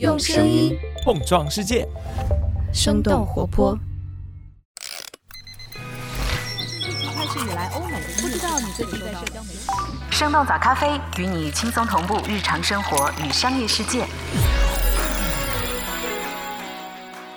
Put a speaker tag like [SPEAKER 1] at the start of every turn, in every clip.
[SPEAKER 1] 用声音
[SPEAKER 2] 碰撞世界，
[SPEAKER 1] 生动活泼。
[SPEAKER 3] 开始以来，欧美不知道你最近在社交媒体。
[SPEAKER 4] 生动早咖啡与你轻松同步日常生活与商业世界。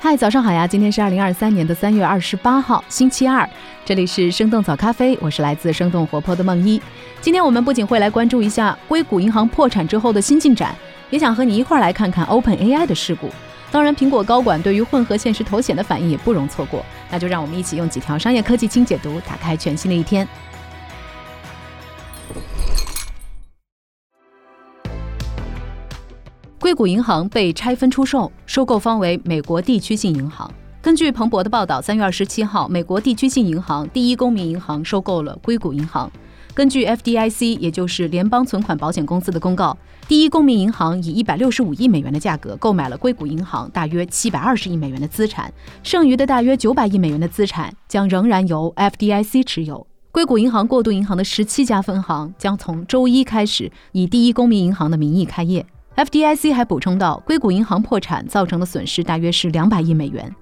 [SPEAKER 3] 嗨，早上好呀！今天是二零二三年的三月二十八号，星期二。这里是生动早咖啡，我是来自生动活泼的梦一。今天我们不仅会来关注一下硅谷银行破产之后的新进展，也想和你一块儿来看看 Open AI 的事故。当然，苹果高管对于混合现实头显的反应也不容错过。那就让我们一起用几条商业科技轻解读，打开全新的一天。硅谷银行被拆分出售，收购方为美国地区性银行。根据彭博的报道，三月二十七号，美国地区性银行第一公民银行收购了硅谷银行。根据 FDIC，也就是联邦存款保险公司的公告，第一公民银行以一百六十五亿美元的价格购买了硅谷银行大约七百二十亿美元的资产，剩余的大约九百亿美元的资产将仍然由 FDIC 持有。硅谷银行过渡银行的十七家分行将从周一开始以第一公民银行的名义开业。FDIC 还补充到，硅谷银行破产造成的损失大约是两百亿美元。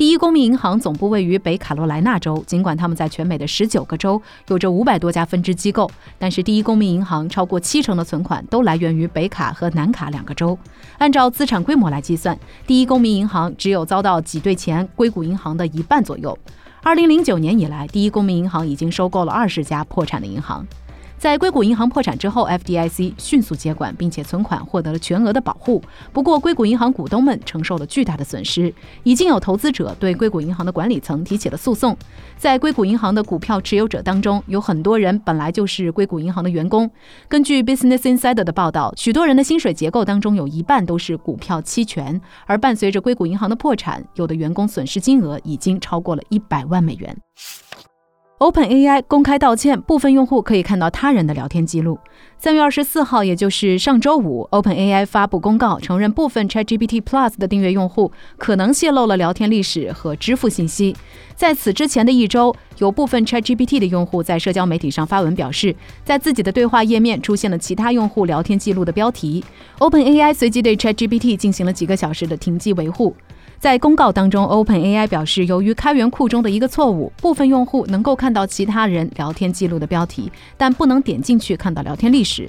[SPEAKER 3] 第一公民银行总部位于北卡罗来纳州，尽管他们在全美的十九个州有着五百多家分支机构，但是第一公民银行超过七成的存款都来源于北卡和南卡两个州。按照资产规模来计算，第一公民银行只有遭到挤兑前硅谷银行的一半左右。二零零九年以来，第一公民银行已经收购了二十家破产的银行。在硅谷银行破产之后，FDIC 迅速接管，并且存款获得了全额的保护。不过，硅谷银行股东们承受了巨大的损失，已经有投资者对硅谷银行的管理层提起了诉讼。在硅谷银行的股票持有者当中，有很多人本来就是硅谷银行的员工。根据 Business Insider 的报道，许多人的薪水结构当中有一半都是股票期权。而伴随着硅谷银行的破产，有的员工损失金额已经超过了一百万美元。OpenAI 公开道歉，部分用户可以看到他人的聊天记录。三月二十四号，也就是上周五，OpenAI 发布公告，承认部分 ChatGPT Plus 的订阅用户可能泄露了聊天历史和支付信息。在此之前的一周，有部分 ChatGPT 的用户在社交媒体上发文表示，在自己的对话页面出现了其他用户聊天记录的标题。OpenAI 随即对 ChatGPT 进行了几个小时的停机维护。在公告当中，OpenAI 表示，由于开源库中的一个错误，部分用户能够看到其他人聊天记录的标题，但不能点进去看到聊天历史。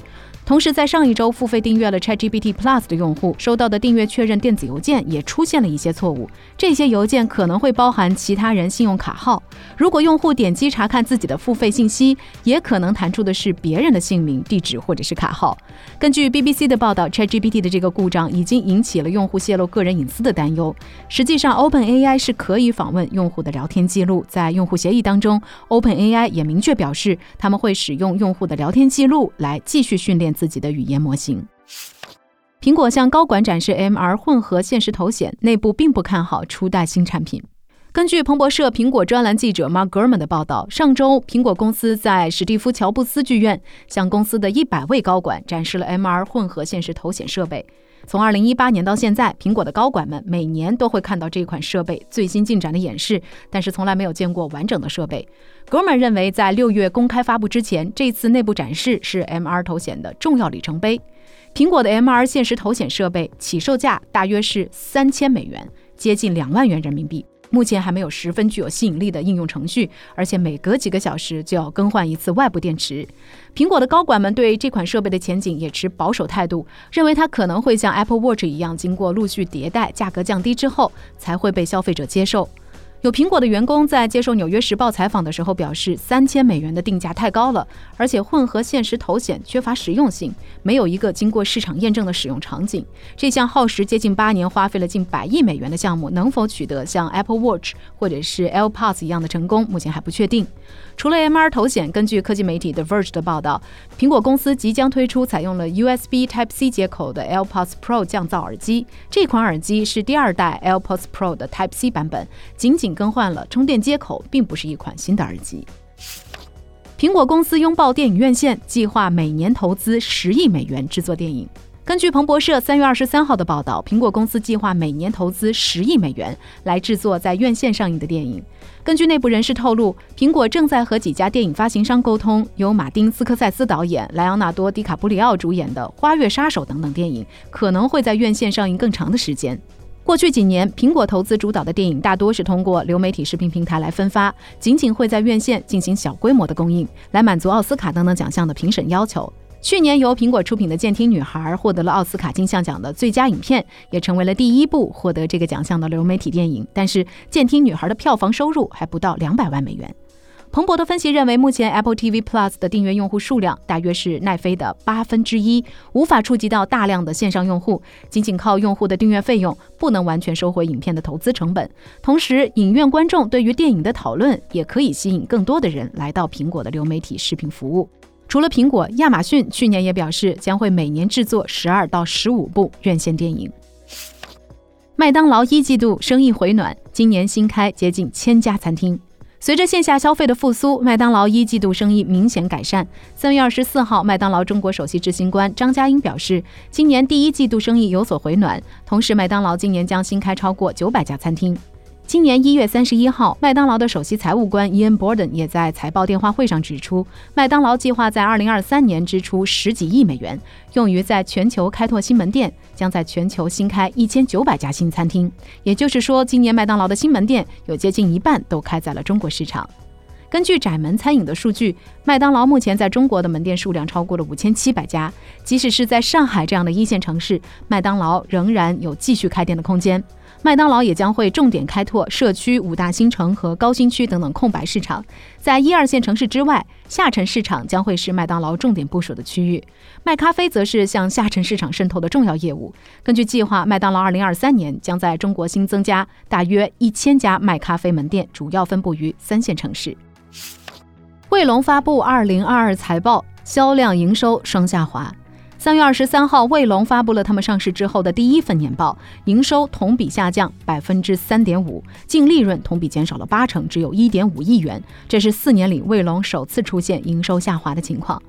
[SPEAKER 3] 同时，在上一周付费订阅了 ChatGPT Plus 的用户收到的订阅确认电子邮件也出现了一些错误。这些邮件可能会包含其他人信用卡号。如果用户点击查看自己的付费信息，也可能弹出的是别人的姓名、地址或者是卡号。根据 BBC 的报道，ChatGPT 的这个故障已经引起了用户泄露个人隐私的担忧。实际上，OpenAI 是可以访问用户的聊天记录。在用户协议当中，OpenAI 也明确表示，他们会使用用户的聊天记录来继续训练。自己的语言模型。苹果向高管展示 MR 混合现实头显，内部并不看好初代新产品。根据彭博社苹果专栏记者 Mark Gurman 的报道，上周苹果公司在史蒂夫乔布斯剧院向公司的一百位高管展示了 MR 混合现实头显设备。从二零一八年到现在，苹果的高管们每年都会看到这款设备最新进展的演示，但是从来没有见过完整的设备。g o r m a n 认为，在六月公开发布之前，这次内部展示是 MR 头显的重要里程碑。苹果的 MR 现实头显设备起售价大约是三千美元，接近两万元人民币。目前还没有十分具有吸引力的应用程序，而且每隔几个小时就要更换一次外部电池。苹果的高管们对这款设备的前景也持保守态度，认为它可能会像 Apple Watch 一样，经过陆续迭代、价格降低之后，才会被消费者接受。有苹果的员工在接受《纽约时报》采访的时候表示，三千美元的定价太高了，而且混合现实头显缺乏实用性，没有一个经过市场验证的使用场景。这项耗时接近八年、花费了近百亿美元的项目，能否取得像 Apple Watch 或者是 AirPods 一样的成功，目前还不确定。除了 MR 头显，根据科技媒体 The Verge 的报道，苹果公司即将推出采用了 USB Type-C 接口的 AirPods Pro 降噪耳机。这款耳机是第二代 AirPods Pro 的 Type-C 版本，仅仅更换了充电接口，并不是一款新的耳机。苹果公司拥抱电影院线，计划每年投资十亿美元制作电影。根据彭博社三月二十三号的报道，苹果公司计划每年投资十亿美元来制作在院线上映的电影。根据内部人士透露，苹果正在和几家电影发行商沟通，由马丁·斯科塞斯导演、莱昂纳多·迪卡普里奥主演的《花月杀手》等等电影可能会在院线上映更长的时间。过去几年，苹果投资主导的电影大多是通过流媒体视频平台来分发，仅仅会在院线进行小规模的供应，来满足奥斯卡等等奖项的评审要求。去年由苹果出品的《监听女孩》获得了奥斯卡金像奖的最佳影片，也成为了第一部获得这个奖项的流媒体电影。但是，《监听女孩》的票房收入还不到两百万美元。彭博的分析认为，目前 Apple TV Plus 的订阅用户数量大约是奈飞的八分之一，无法触及到大量的线上用户。仅仅靠用户的订阅费用，不能完全收回影片的投资成本。同时，影院观众对于电影的讨论，也可以吸引更多的人来到苹果的流媒体视频服务。除了苹果，亚马逊去年也表示将会每年制作十二到十五部院线电影。麦当劳一季度生意回暖，今年新开接近千家餐厅。随着线下消费的复苏，麦当劳一季度生意明显改善。三月二十四号，麦当劳中国首席执行官张嘉英表示，今年第一季度生意有所回暖，同时麦当劳今年将新开超过九百家餐厅。今年一月三十一号，麦当劳的首席财务官 Ian Borden 也在财报电话会上指出，麦当劳计划在二零二三年支出十几亿美元，用于在全球开拓新门店，将在全球新开一千九百家新餐厅。也就是说，今年麦当劳的新门店有接近一半都开在了中国市场。根据窄门餐饮的数据，麦当劳目前在中国的门店数量超过了五千七百家。即使是在上海这样的一线城市，麦当劳仍然有继续开店的空间。麦当劳也将会重点开拓社区五大新城和高新区等等空白市场，在一二线城市之外，下沉市场将会是麦当劳重点部署的区域。卖咖啡则是向下沉市场渗透的重要业务。根据计划，麦当劳二零二三年将在中国新增加大约一千家卖咖啡门店，主要分布于三线城市。卫龙发布二零二二财报，销量、营收双下滑。三月二十三号，卫龙发布了他们上市之后的第一份年报，营收同比下降百分之三点五，净利润同比减少了八成，只有一点五亿元。这是四年里卫龙首次出现营收下滑的情况。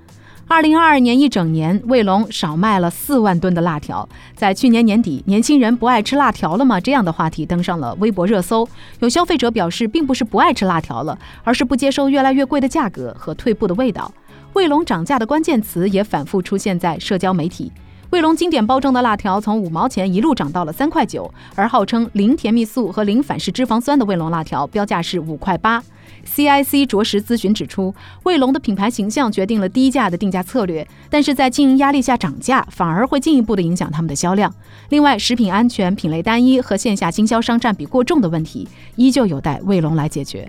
[SPEAKER 3] 二零二二年一整年，卫龙少卖了四万吨的辣条。在去年年底，“年轻人不爱吃辣条了吗？”这样的话题登上了微博热搜。有消费者表示，并不是不爱吃辣条了，而是不接受越来越贵的价格和退步的味道。卫龙涨价的关键词也反复出现在社交媒体。卫龙经典包装的辣条从五毛钱一路涨到了三块九，而号称零甜蜜素和零反式脂肪酸的卫龙辣条标价是五块八。CIC 着实咨询指出，卫龙的品牌形象决定了低价的定价策略，但是在经营压力下涨价，反而会进一步的影响他们的销量。另外，食品安全、品类单一和线下经销商占比过重的问题，依旧有待卫龙来解决。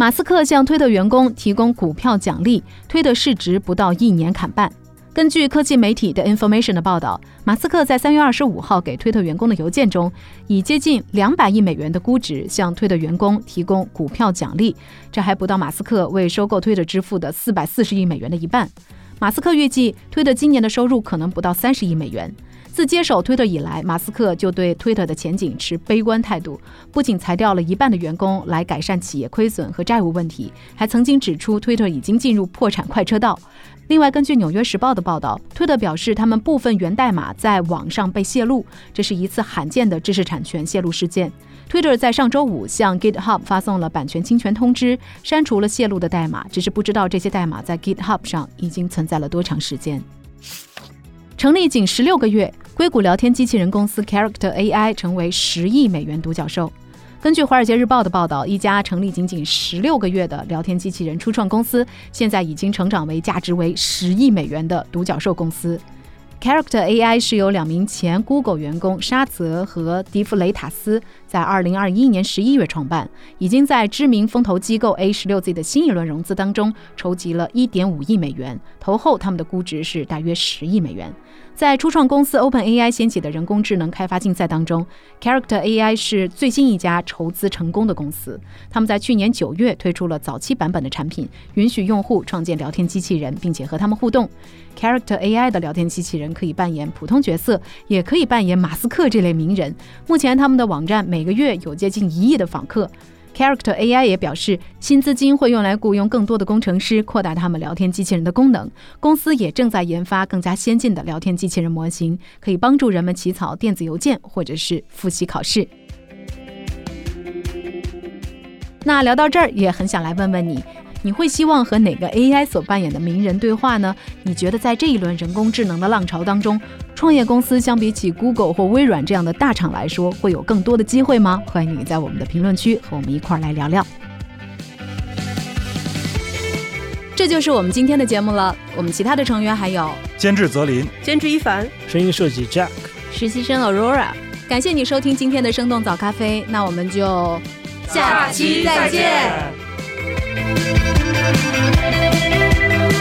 [SPEAKER 3] 马斯克向推特员工提供股票奖励，推特市值不到一年砍半。根据科技媒体的 Information 的报道，马斯克在三月二十五号给推特员工的邮件中，以接近两百亿美元的估值向推特员工提供股票奖励，这还不到马斯克为收购推特支付的四百四十亿美元的一半。马斯克预计推特今年的收入可能不到三十亿美元。自接手推特以来，马斯克就对推特的前景持悲观态度，不仅裁掉了一半的员工来改善企业亏损和债务问题，还曾经指出推特已经进入破产快车道。另外，根据《纽约时报》的报道，推特表示他们部分源代码在网上被泄露，这是一次罕见的知识产权泄露事件。推特在上周五向 GitHub 发送了版权侵权通知，删除了泄露的代码，只是不知道这些代码在 GitHub 上已经存在了多长时间。成立仅十六个月，硅谷聊天机器人公司 Character AI 成为十亿美元独角兽。根据《华尔街日报》的报道，一家成立仅仅十六个月的聊天机器人初创公司，现在已经成长为价值为十亿美元的独角兽公司。Character AI 是由两名前 Google 员工沙泽和迪弗雷塔斯在2021年11月创办，已经在知名风投机构 A16Z 的新一轮融资当中筹集了1.5亿美元，投后他们的估值是大约10亿美元。在初创公司 OpenAI 掀起的人工智能开发竞赛当中，Character AI 是最新一家筹资成功的公司。他们在去年九月推出了早期版本的产品，允许用户创建聊天机器人，并且和他们互动。Character AI 的聊天机器人可以扮演普通角色，也可以扮演马斯克这类名人。目前，他们的网站每个月有接近一亿的访客。Character AI 也表示，新资金会用来雇佣更多的工程师，扩大他们聊天机器人的功能。公司也正在研发更加先进的聊天机器人模型，可以帮助人们起草电子邮件或者是复习考试。那聊到这儿，也很想来问问你。你会希望和哪个 AI 所扮演的名人对话呢？你觉得在这一轮人工智能的浪潮当中，创业公司相比起 Google 或微软这样的大厂来说，会有更多的机会吗？欢迎你在我们的评论区和我们一块儿来聊聊。这就是我们今天的节目了。我们其他的成员还有
[SPEAKER 2] 监制泽林、
[SPEAKER 5] 监制一凡、
[SPEAKER 6] 声音设计 Jack、
[SPEAKER 1] 实习生 Aurora。
[SPEAKER 3] 感谢你收听今天的生动早咖啡，那我们就
[SPEAKER 1] 下期再见。
[SPEAKER 7] Thank you.